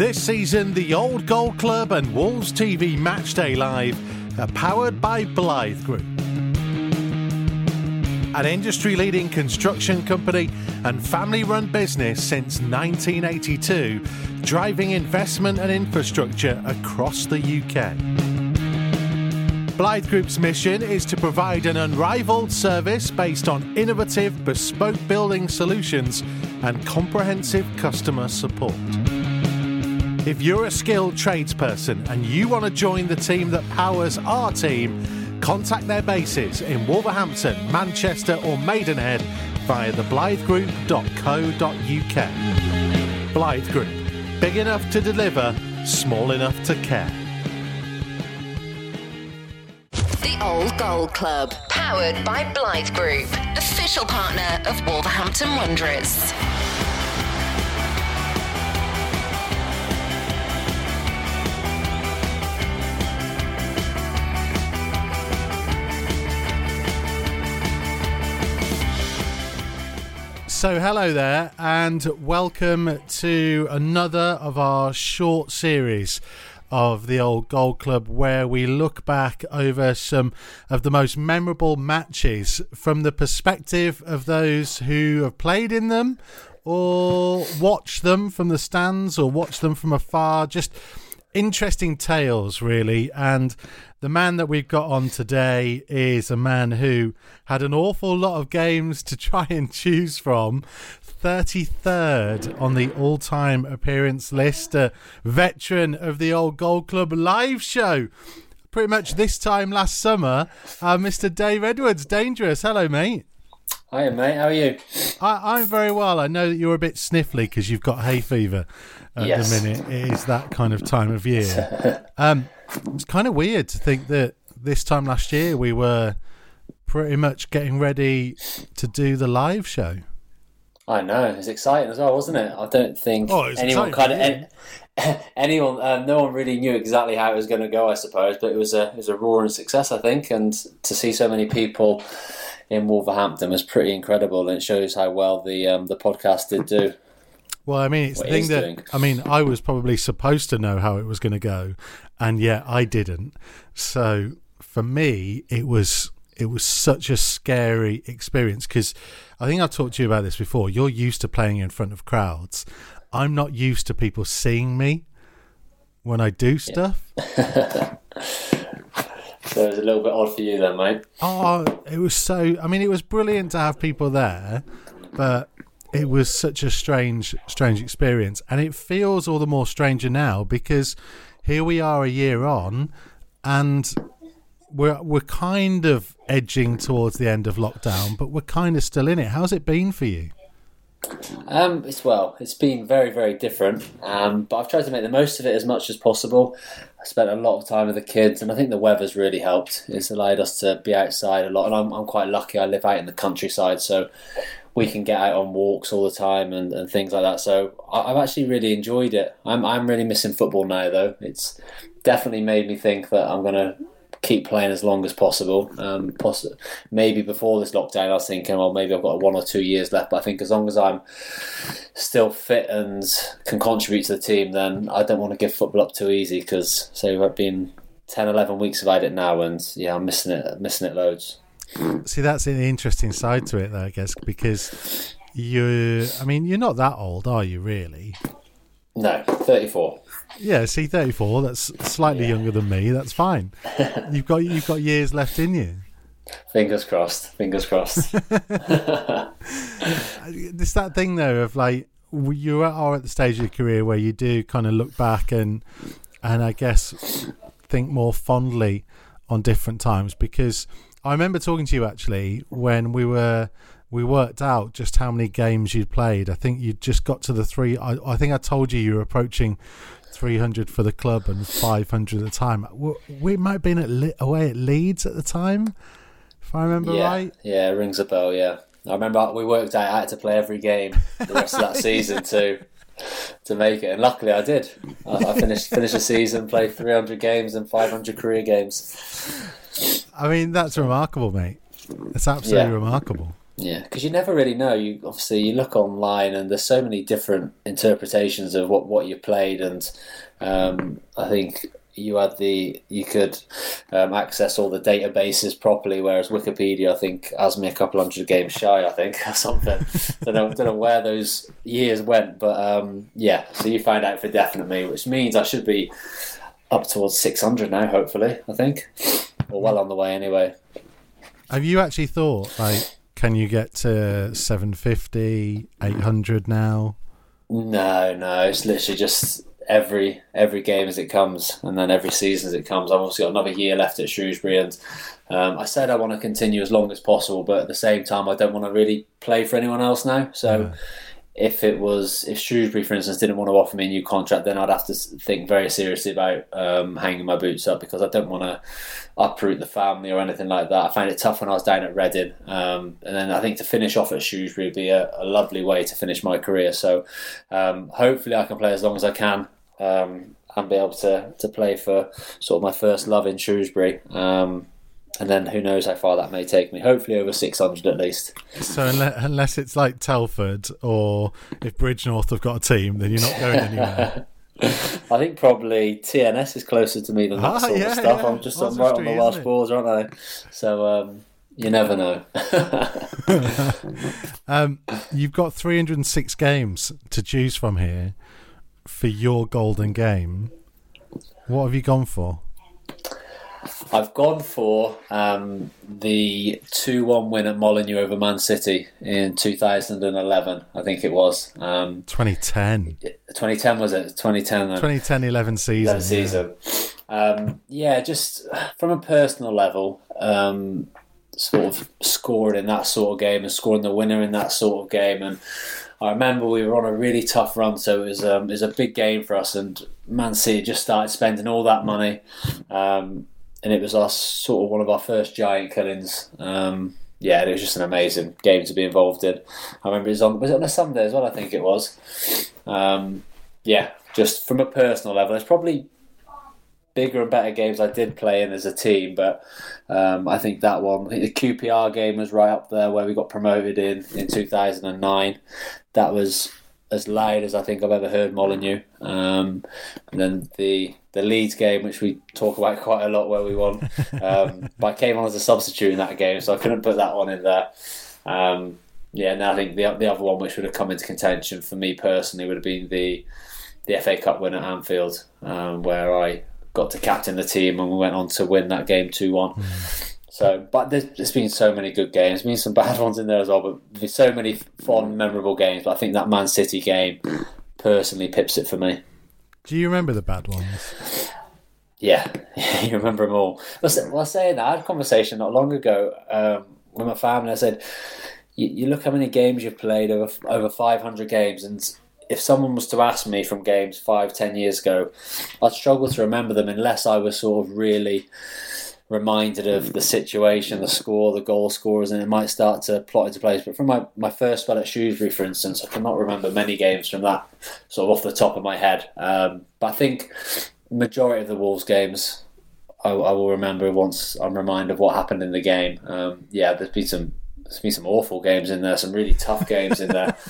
This season, the Old Gold Club and Wolves TV Matchday Live are powered by Blythe Group. An industry leading construction company and family run business since 1982, driving investment and infrastructure across the UK. Blythe Group's mission is to provide an unrivaled service based on innovative, bespoke building solutions and comprehensive customer support. If you're a skilled tradesperson and you want to join the team that powers our team, contact their bases in Wolverhampton, Manchester, or Maidenhead via theblythegroup.co.uk. Blythe Group, big enough to deliver, small enough to care. The Old Gold Club, powered by Blythe Group, official partner of Wolverhampton Wanderers. So, hello there, and welcome to another of our short series of the Old Gold Club, where we look back over some of the most memorable matches from the perspective of those who have played in them or watched them from the stands or watched them from afar. Just interesting tales, really. And the man that we've got on today is a man who had an awful lot of games to try and choose from. 33rd on the all time appearance list, a veteran of the Old Gold Club live show. Pretty much this time last summer, uh, Mr. Dave Edwards, dangerous. Hello, mate. Hiya, mate. How are you? I, I'm very well. I know that you're a bit sniffly because you've got hay fever at Yes. the minute. It is that kind of time of year. um, it's kind of weird to think that this time last year we were pretty much getting ready to do the live show. I know. It was exciting as well, wasn't it? I don't think Oh, anyone kind of anyone. Um, no one really knew exactly how it was going to go, I suppose. But it was a it was a roaring success, I think. And to see so many people in Wolverhampton was pretty incredible, and it shows how well the um, the podcast did do. Well, I mean, it's the thing that doing. I mean, I was probably supposed to know how it was going to go, and yet I didn't. So for me, it was it was such a scary experience because I think I've talked to you about this before. You're used to playing in front of crowds. I'm not used to people seeing me when I do stuff. So it was a little bit odd for you then, mate. Oh, it was so. I mean, it was brilliant to have people there, but it was such a strange, strange experience, and it feels all the more stranger now because here we are a year on, and we're we're kind of edging towards the end of lockdown, but we're kind of still in it. How's it been for you? Um, it's well, it's been very, very different. Um, but I've tried to make the most of it as much as possible. I spent a lot of time with the kids, and I think the weather's really helped. It's allowed us to be outside a lot, and I'm, I'm quite lucky. I live out in the countryside, so we can get out on walks all the time and, and things like that. So I, I've actually really enjoyed it. I'm I'm really missing football now, though. It's definitely made me think that I'm gonna keep playing as long as possible. Um, poss- maybe before this lockdown, I was thinking, well, maybe I've got one or two years left. But I think as long as I'm still fit and can contribute to the team, then I don't want to give football up too easy because, say, we've been 10, 11 weeks I've it now, and yeah, I'm missing it, missing it loads. See, that's an interesting side to it, though, I guess, because you. I mean, you're not that old, are you? Really? No, 34. Yeah, see, thirty-four. That's slightly younger than me. That's fine. You've got you've got years left in you. Fingers crossed. Fingers crossed. It's that thing though of like you are at the stage of your career where you do kind of look back and and I guess think more fondly on different times because I remember talking to you actually when we were we worked out just how many games you'd played. I think you just got to the three. I, I think I told you you were approaching 300 for the club and 500 at the time. We might have been at Le- away at Leeds at the time, if I remember yeah, right. yeah, it rings a bell. Yeah, I remember we worked out I had to play every game the rest of that season to to make it, and luckily I did. I, I finished finished the season, played 300 games and 500 career games. I mean, that's remarkable, mate. It's absolutely Yeah. remarkable. Yeah, because you never really know. You obviously you look online and there's so many different interpretations of what what you played, and um, I think you had the you could um, access all the databases properly, whereas Wikipedia I think has me a couple hundred games shy. I think or something. don't know don't know where those years went, but um, yeah. So you find out for definite which means I should be up towards six hundred now. Hopefully, I think, or well on the way anyway. Have you actually thought like? Can you get to 750, 800 now? No, no. It's literally just every every game as it comes, and then every season as it comes. I've obviously got another year left at Shrewsbury, and um, I said I want to continue as long as possible, but at the same time, I don't want to really play for anyone else now. So. Yeah if it was if Shrewsbury, for instance, didn't want to offer me a new contract, then I'd have to think very seriously about um, hanging my boots up because I don't want to uproot the family or anything like that. I found it tough when I was down at Reading, um, and then I think to finish off at Shrewsbury would be a, a lovely way to finish my career. So um, hopefully, I can play as long as I can. Um, and be able to, to play for sort of my first love in Shrewsbury. And then who knows how far that may take me. Hopefully over 600 at least. So unless it's like Telford or if Bridgnorth have got a team, then you're not going anywhere. I think probably TNS is closer to me than that ah, sort yeah, of stuff. Yeah. I'm just I'm right on the Welsh balls, aren't I? So um, you never know. um, you've got 306 games to choose from here for your golden game. What have you gone for? I've gone for um, the 2 1 win at Molineux over Man City in 2011, I think it was. Um, 2010. 2010 was it? 2010. 2010 11 season. 11 season. Yeah. Um, yeah. just from a personal level, um, sort of scoring in that sort of game and scoring the winner in that sort of game. And I remember we were on a really tough run, so it was, um, it was a big game for us. And Man City just started spending all that money. And it was our sort of one of our first giant killings. Um, yeah, it was just an amazing game to be involved in. I remember it was on was it on a Sunday as well. I think it was. Um, yeah, just from a personal level, it's probably bigger and better games I did play in as a team, but um, I think that one, think the QPR game was right up there where we got promoted in in 2009. That was as loud as I think I've ever heard Molineux. Um, and then the the Leeds game, which we talk about quite a lot, where we won. Um, but I came on as a substitute in that game, so I couldn't put that one in there. Um, yeah, and I think the the other one which would have come into contention for me personally would have been the the FA Cup win at Anfield, um, where I got to captain the team and we went on to win that game two one. So, but there's, there's been so many good games. There's been some bad ones in there as well, but there's so many fun, memorable games. But I think that Man City game personally pips it for me. Do you remember the bad ones? Yeah, you remember them all. Well, saying that, I had a conversation not long ago um, with my family. I said, you, you look how many games you've played over over 500 games, and if someone was to ask me from games five, ten years ago, I'd struggle to remember them unless I was sort of really reminded of the situation, the score, the goal scorers, and it might start to plot into place. But from my, my first spell at Shrewsbury, for instance, I cannot remember many games from that sort of off the top of my head. Um, but I think majority of the Wolves games I, I, will remember once I'm reminded of what happened in the game. Um, yeah, there's been some there's been some awful games in there, some really tough games in there.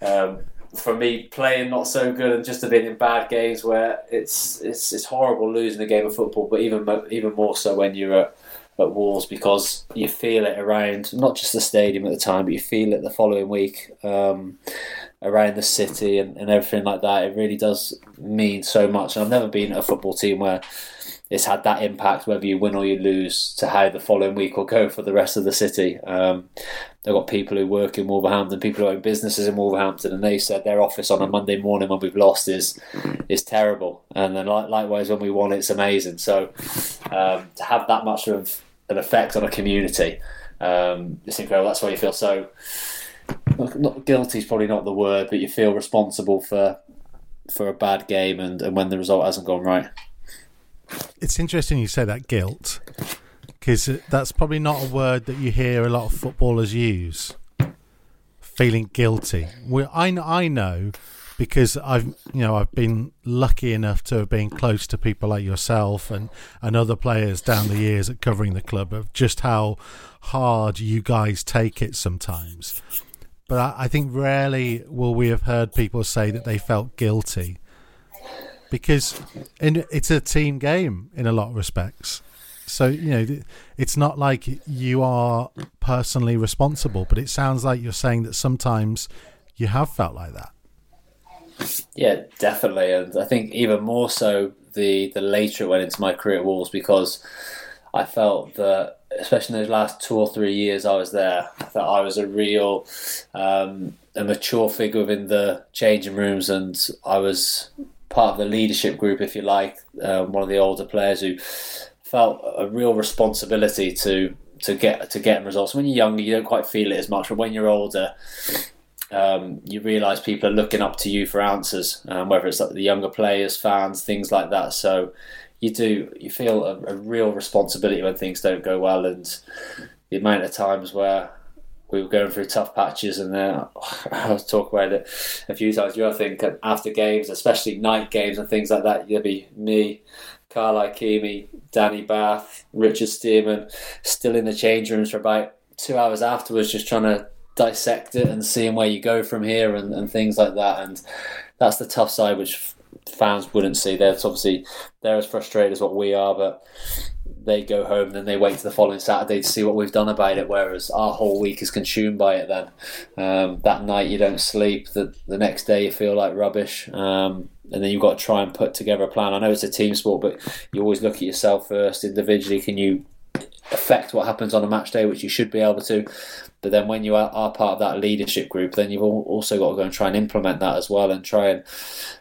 Um, for me, playing not so good and just bit in bad games where it's it's it's horrible losing a game of football, but even even more so when you're at, at Wolves because you feel it around not just the stadium at the time, but you feel it the following week um, around the city and, and everything like that. It really does mean so much. And I've never been at a football team where it's had that impact, whether you win or you lose, to how the following week will go for the rest of the city. Um, they've got people who work in Wolverhampton, people who own businesses in Wolverhampton, and they said their office on a Monday morning when we've lost is is terrible. And then likewise when we won, it's amazing. So um, to have that much of an effect on a community, um, it's incredible. That's why you feel so. Not guilty is probably not the word, but you feel responsible for for a bad game and, and when the result hasn't gone right it's interesting you say that guilt because that's probably not a word that you hear a lot of footballers use. Feeling guilty. I, I know because I've you know I've been lucky enough to have been close to people like yourself and and other players down the years at covering the club of just how hard you guys take it sometimes. But I, I think rarely will we have heard people say that they felt guilty because in, it's a team game in a lot of respects. So you know, it's not like you are personally responsible, but it sounds like you're saying that sometimes you have felt like that. Yeah, definitely, and I think even more so the the later it went into my career at Wolves because I felt that, especially in those last two or three years I was there, that I was a real um, a mature figure within the changing rooms, and I was part of the leadership group, if you like, um, one of the older players who felt a real responsibility to to get to get results. When you're younger, you don't quite feel it as much, but when you're older, um, you realise people are looking up to you for answers, um, whether it's like the younger players, fans, things like that. So you do you feel a, a, real responsibility when things don't go well, and the amount of times where we were going through tough patches, and then I was talking about it a few times. You, I think after games, especially night games and things like that, there'd be me. Carl Ikeme, Danny Batth, Richard Stearman, still in the change rooms for about two hours afterwards, just trying to dissect it and seeing where you go from here and, and things like that. And that's the tough side, which fans wouldn't see. They're obviously they're as frustrated as what we are, but they go home then they wait to the following Saturday to see what we've done about it. Whereas our whole week is consumed by it. Then um, that night you don't sleep. The the next day you feel like rubbish. Um, and then you've got to try and put together a plan. I know it's a team sport, but you always look at yourself first individually. Can you affect what happens on a match day, which you should be able to. But then when you are, are part of that leadership group, then you've also got to go and try and implement that as well and try and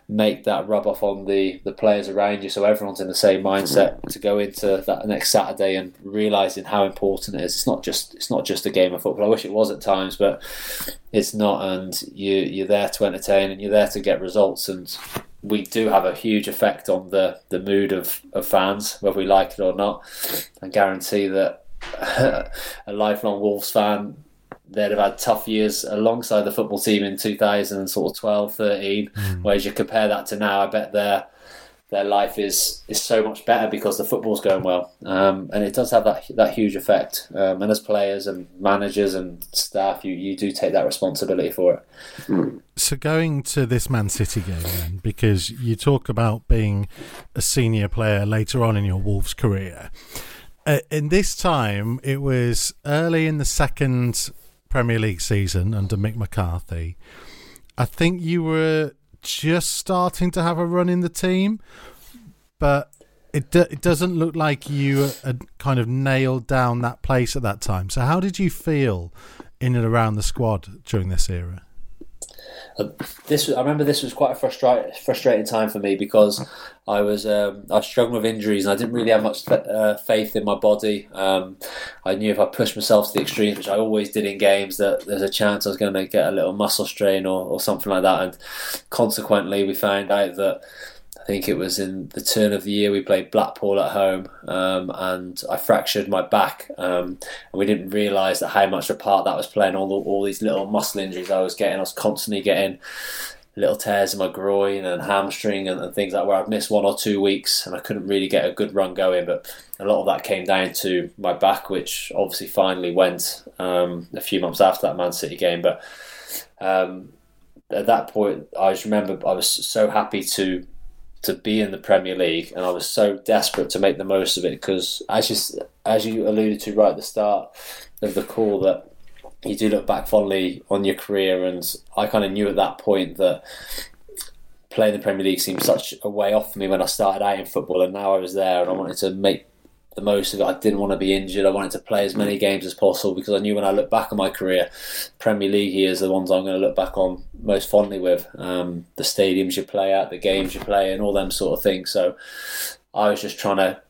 make that rub off on the, the players around you so everyone's in the same mindset to go into that next Saturday and realizing how important it is. It's not just it's not just a game of football. I wish it was at times, but it's not and you you're there to entertain and you're there to get results and we do have a huge effect on the, the mood of, of fans, whether we like it or not. I guarantee that a lifelong Wolves fan, they'd have had tough years alongside the football team in 2012, 13. Mm. Whereas you compare that to now, I bet they're their life is is so much better because the football's going well, um, and it does have that that huge effect. Um, and as players and managers and staff, you you do take that responsibility for it. So going to this Man City game then, because you talk about being a senior player later on in your Wolves career. Uh, in this time, it was early in the second Premier League season under Mick McCarthy. I think you were just starting to have a run in the team, but it do, it doesn't look like you had kind of nailed down that place at that time. So how did you feel in and around the squad during this era? This I remember this was quite a frustrating frustrating time for me because I was um, I was struggling with injuries and I didn't really have much uh, faith in my body. Um, I knew if I pushed myself to the extremes, which I always did in games, that there's a chance I was going to get a little muscle strain or, or something like that. And consequently, we found out that think it was in the turn of the year we played Blackpool at home, um, and I fractured my back, um, and we didn't realise that how much a part that was playing. All the, all these little muscle injuries I was getting, I was constantly getting little tears in my groin and hamstring and, and things like where I'd missed one or two weeks and I couldn't really get a good run going. But a lot of that came down to my back, which obviously finally went um, a few months after that Man City game. But um, at that point, I just remember I was so happy to to be in the Premier League, and I was so desperate to make the most of it because, as you as you alluded to right at the start of the call, that you do look back fondly on your career, and I kind of knew at that point that playing the Premier League seemed such a way off for me when I started out in football, and now I was there, and I wanted to make the most of it. I didn't want to be injured. I wanted to play as many games as possible because I knew when I look back on my career, Premier League years are the ones I'm going to look back on most fondly with. Um, the stadiums you play at, the games you play, and all them sort of things. So I was just trying to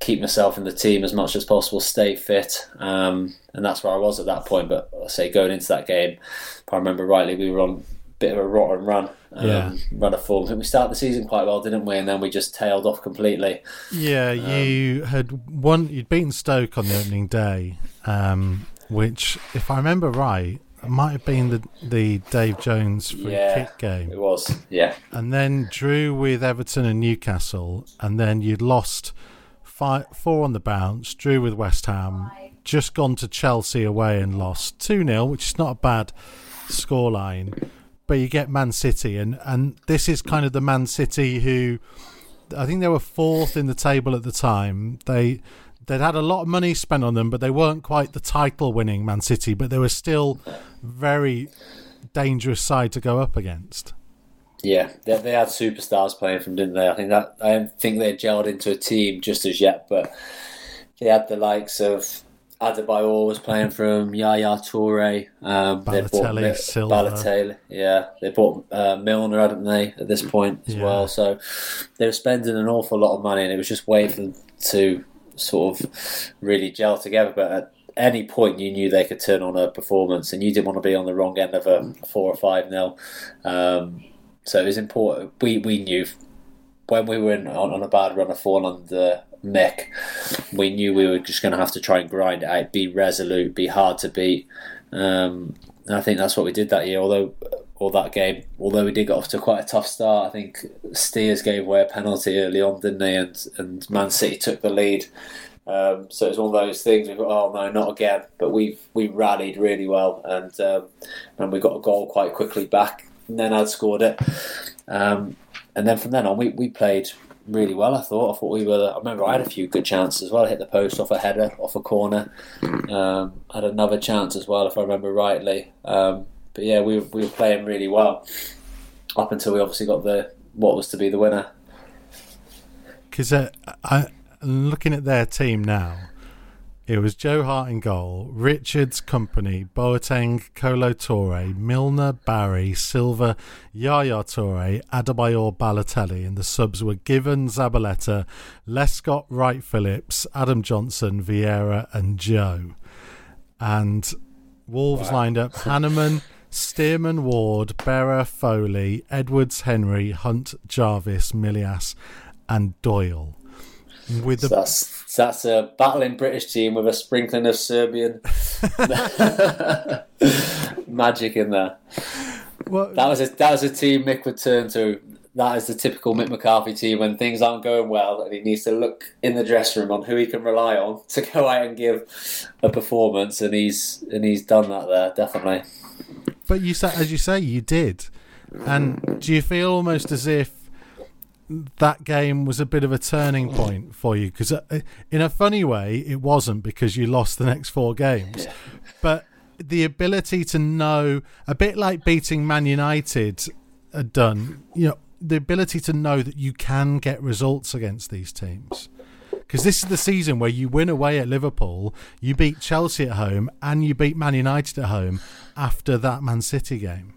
keep myself in the team as much as possible, stay fit, um, and that's where I was at that point. But I say going into that game, if I remember rightly, we were on bit of a rotten run, um, yeah. run of form. Think we started the season quite well, didn't we? And then we just tailed off completely. Yeah, um, you had one. You'd beaten Stoke on the opening day, um, which, if I remember right, might have been the the Dave Jones free Yeah. kick game, It was, yeah, and then drew with Everton and Newcastle, and then you'd lost five, four on the bounce, drew with West Ham, just gone to Chelsea away and lost two 0 which is not a bad scoreline. But you get Man City, and and this is kind of the Man City who I think they were fourth in the table at the time. They they'd had a lot of money spent on them, but they weren't quite the title-winning Man City. But they were still very dangerous side to go up against. yeah. They, they had superstars playing from, didn't they? I think that I think they gelled into a team just as yet, but they had the likes of Adebayor was playing from Yaya Toure. Um, they bought Balotelli, Silva. Balotelli, yeah. They bought uh, Milner, hadn't they, at this point as Yeah. well? So they were spending an awful lot of money, and it was just waiting to sort of really gel together. But at any point, you knew they could turn on a performance, and you didn't want to be on the wrong end of a four or five nil. Um, so it was important. We we knew when we were in, on, on a bad run of form under Mick, we knew we were just going to have to try and grind it out, be resolute, be hard to beat. Um, and I think that's what we did that year. Although, or that game, although we did get off to quite a tough start, I think Steers gave away a penalty early on, didn't they? And and Man City took the lead. Um, so it was one of those things. We thought, oh no, not again. But we we rallied really well, and um, and we got a goal quite quickly back. And then I'd scored it, um, and then from then on, we, we played really well. I thought. I thought we were. I remember I had a few good chances as well. I hit the post off a header, off a corner. Um, had another chance as well, if I remember rightly. Um, but yeah, we we were playing really well up until we obviously got the what was to be the winner. Because uh, I, looking at their team now, it was Joe Hart in goal, Richards, Kompany, Boateng, Kolo Toure, Milner, Barry, Silva, Yaya Toure, Adebayor, Balotelli, and the subs were Given, Zabaleta, Lescott, Wright Phillips, Adam Johnson, Vieira, and Joe. And Wolves lined up Hahnemann, Stearman, Ward, Berra, Foley, Edwards, Henry, Hunt, Jarvis, Milijas, and Doyle. With the So that's a battling British team with a sprinkling of Serbian magic in there. what, That was a that was a team Mick would turn to. That is the typical Mick McCarthy team when things aren't going well and he needs to look in the dressing room on who he can rely on to go out and give a performance, and he's and he's done that there definitely. but you say, as you say, you did. And do you feel almost as if that game was a bit of a turning point for you? Because uh, uh, in a funny way, it wasn't because you lost the next four games, but the ability to know a bit like beating Man United had done, you know, the ability to know that you can get results against these teams. Because this is the season where you win away at Liverpool, you beat Chelsea at home, and you beat Man United at home after that Man City game.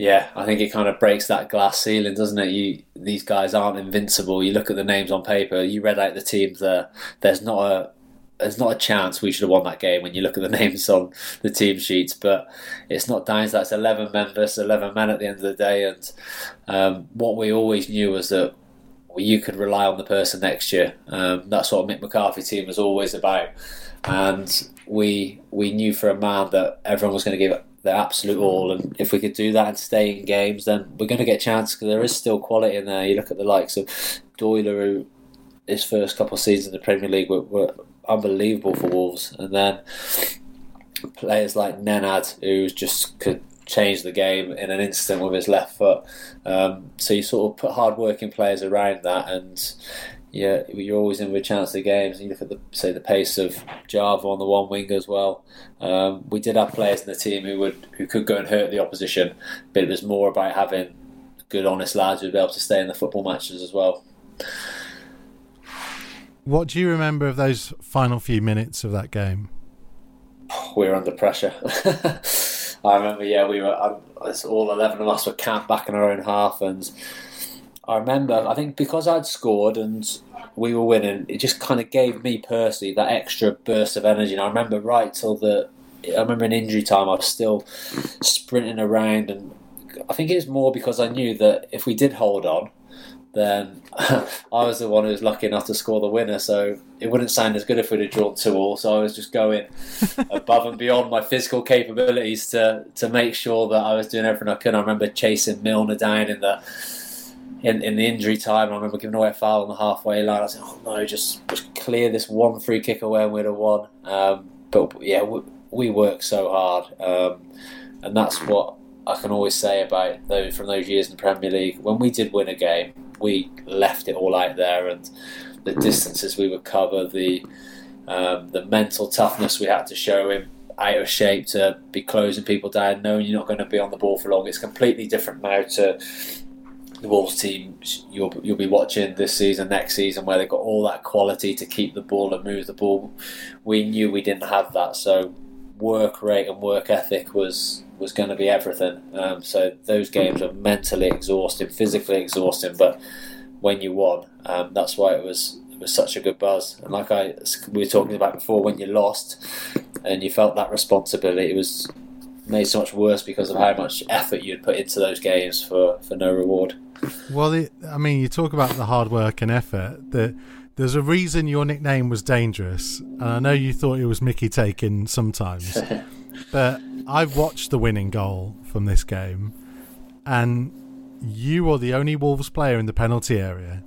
Yeah, I think it kind of breaks that glass ceiling, doesn't it? You these guys aren't invincible. You look at the names on paper. You read out the teams there. There's not a there's not a chance we should have won that game when you look at the names on the team sheets. But it's not down to that. It's 11 members, 11 men at the end of the day. And um, what we always knew was that you could rely on the person next year. Um, that's what Mick McCarthy team was always about. And we we knew for a man that everyone was going to give their absolute all. And if we could do that and stay in games, then we're going to get a chance because there is still quality in there. You look at the likes of Doyler, who his first couple of seasons in the Premier League were, were unbelievable for Wolves, and then players like Nenad, who just could change the game in an instant with his left foot. Um, so you sort of put hard-working players around that, and yeah, you're always in with a chance of games. You look at the say the pace of Java on the one wing as well. Um, we did have players in the team who would who could go and hurt the opposition, but it was more about having good, honest lads who'd be able to stay in the football matches as well. What do you remember of those final few minutes of that game? we were under pressure. I remember, yeah, we were. Um, it's all eleven of us were camped back in our own half, and I remember. I think because I'd scored and we were winning, it just kind of gave me personally that extra burst of energy. And I remember right till the. I remember in injury time, I was still sprinting around, and I think it was more because I knew that if we did hold on, then I was the one who was lucky enough to score the winner. So it wouldn't sound as good if we'd have drawn two all. So I was just going above and beyond my physical capabilities to to make sure that I was doing everything I could. I remember chasing Milner down in the in, in the injury time. I remember giving away a foul on the halfway line. I said, "Oh no, just just clear this one free kick away and we'd have won." Um, but yeah, we, we work so hard, um, and that's what I can always say about those from those years in the Premier League. When we did win a game, we left it all out there, and the distances we would cover, the um, the mental toughness we had to show him out of shape to be closing people down, knowing you're not going to be on the ball for long. It's completely different now to the Wolves team you'll you'll be watching this season, next season, where they've got all that quality to keep the ball and move the ball. We knew we didn't have that, so work rate and work ethic was was going to be everything. Um, so those games are mentally exhausting, physically exhausting, but when you won, um, that's why it was it was such a good buzz. And like I we were talking about before, when you lost and you felt that responsibility, it was made so much worse because of how much effort you'd put into those games for, for no reward. Well, the, I mean, you talk about the hard work and effort. That there's a reason your nickname was dangerous, and I know you thought it was Mickey taken sometimes, but I've watched the winning goal from this game, and you are the only Wolves player in the penalty area.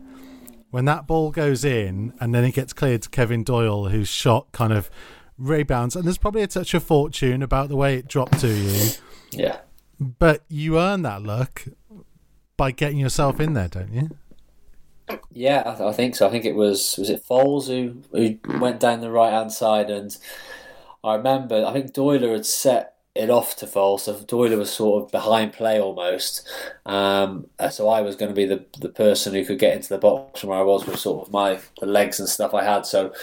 When that ball goes in, and then it gets cleared to Kevin Doyle, whose shot kind of rebounds, and there's probably a touch of fortune about the way it dropped to you. Yeah. But you earn that luck by getting yourself in there, don't you? Yeah, I, th- I think so. I think it was was it Foles who who went down the right hand side, and I remember I think Doyle had set it off to Foles, so Doyle was sort of behind play almost. Um, so I was going to be the the person who could get into the box from where I was with sort of my the legs and stuff I had. So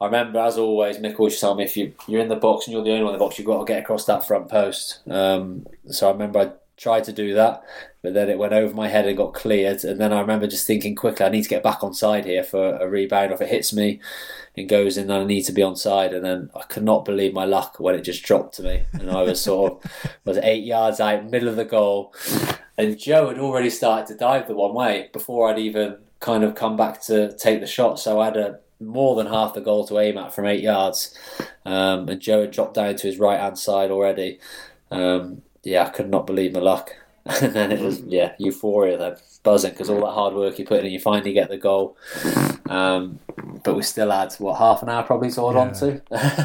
I remember, as always, Mick always told me if you you're in the box and you're the only one in the box, you've got to get across that front post. Um, so I remember I tried to do that, but then it went over my head and got cleared. And then I remember just thinking quickly, I need to get back on side here for a rebound. If it hits me and goes in, then I need to be on side. And then I could not believe my luck when it just dropped to me, and I was sort of was eight yards out, middle of the goal, and Joe had already started to dive the one way before I'd even kind of come back to take the shot. So I had a more than half the goal to aim at from eight yards, um, and Joe had dropped down to his right hand side already. Um, yeah, I could not believe my luck. And then it was yeah euphoria then buzzing because all that hard work you put in, and you finally get the goal. Um, but we still had what half an hour probably to hold on to,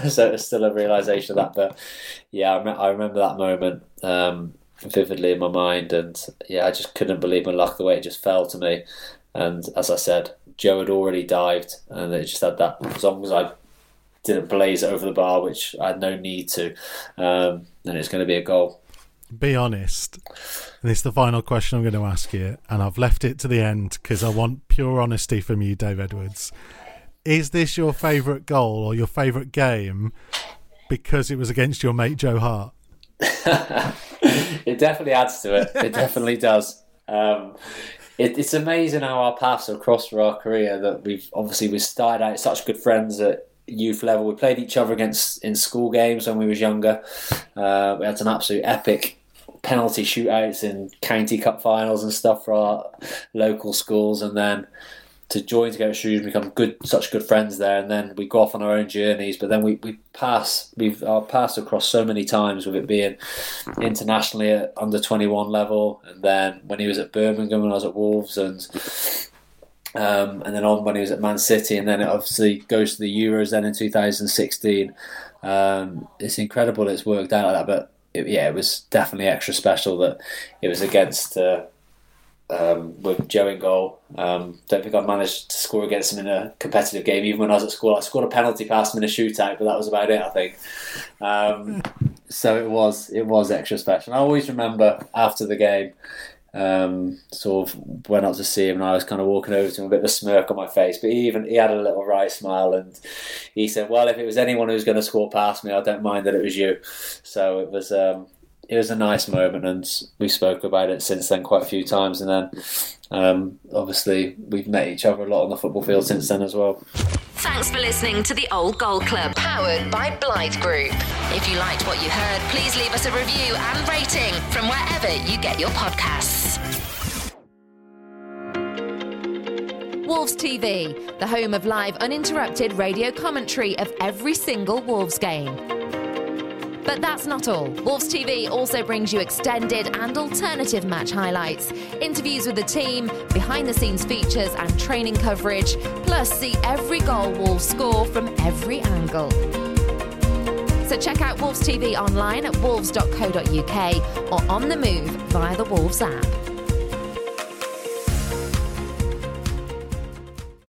so it's still a realization of that. But yeah, I, rem- I remember that moment um, vividly in my mind, and yeah, I just couldn't believe my luck the way it just fell to me. And as I said, Joe had already dived, and it just had that. As long as I didn't blaze it over the bar, which I had no need to, um, then it's going to be a goal be honest. And it's the final question I'm going to ask you, and I've left it to the end because I want pure honesty from you, Dave Edwards. Is this your favourite goal or your favourite game because it was against your mate Joe Hart? it definitely adds to it. It definitely does. Um, it, it's amazing how our paths have crossed for our career. That we've obviously we started out such good friends at youth level. We played each other against in school games when we was younger. Uh, we had an absolute epic penalty shootouts in county cup finals and stuff for our local schools, and then to join together shoes become good such good friends there and then we go off on our own journeys. But then we, we pass we've our paths across so many times with it being internationally at under 21 level. And then when he was at Birmingham and I was at Wolves and um, and then on when he was at Man City and then it obviously goes to the Euros then in 2016 um, it's incredible it's worked out like that but it, yeah, it was definitely extra special that it was against uh, um, with Joe in goal. Um, don't think I've managed to score against him in a competitive game. Even when I was at school, I scored a penalty past him in a shootout, but that was about it, I think. Um, so it was it was extra special. And I always remember after the game um, sort of went up to see him and I was kind of walking over to him, with a bit of a smirk on my face. But he even he had a little wry smile and he said, "Well, if it was anyone who was going to score past me, I don't mind that it was you." So it was um, it was a nice moment, and we spoke about it since then quite a few times. And then um, obviously we've met each other a lot on the football field since then as well. Thanks for listening to the Old Gold Club, powered by Blythe Group. If you liked what you heard, please leave us a review and rating from wherever you get your podcasts. Wolves TV, the home of live uninterrupted radio commentary of every single Wolves game. But that's not all. Wolves TV also brings you extended and alternative match highlights, interviews with the team, behind the scenes features, and training coverage, plus see every goal Wolves score from every angle. So check out Wolves TV online at wolves.co.uk or on the move via the Wolves app.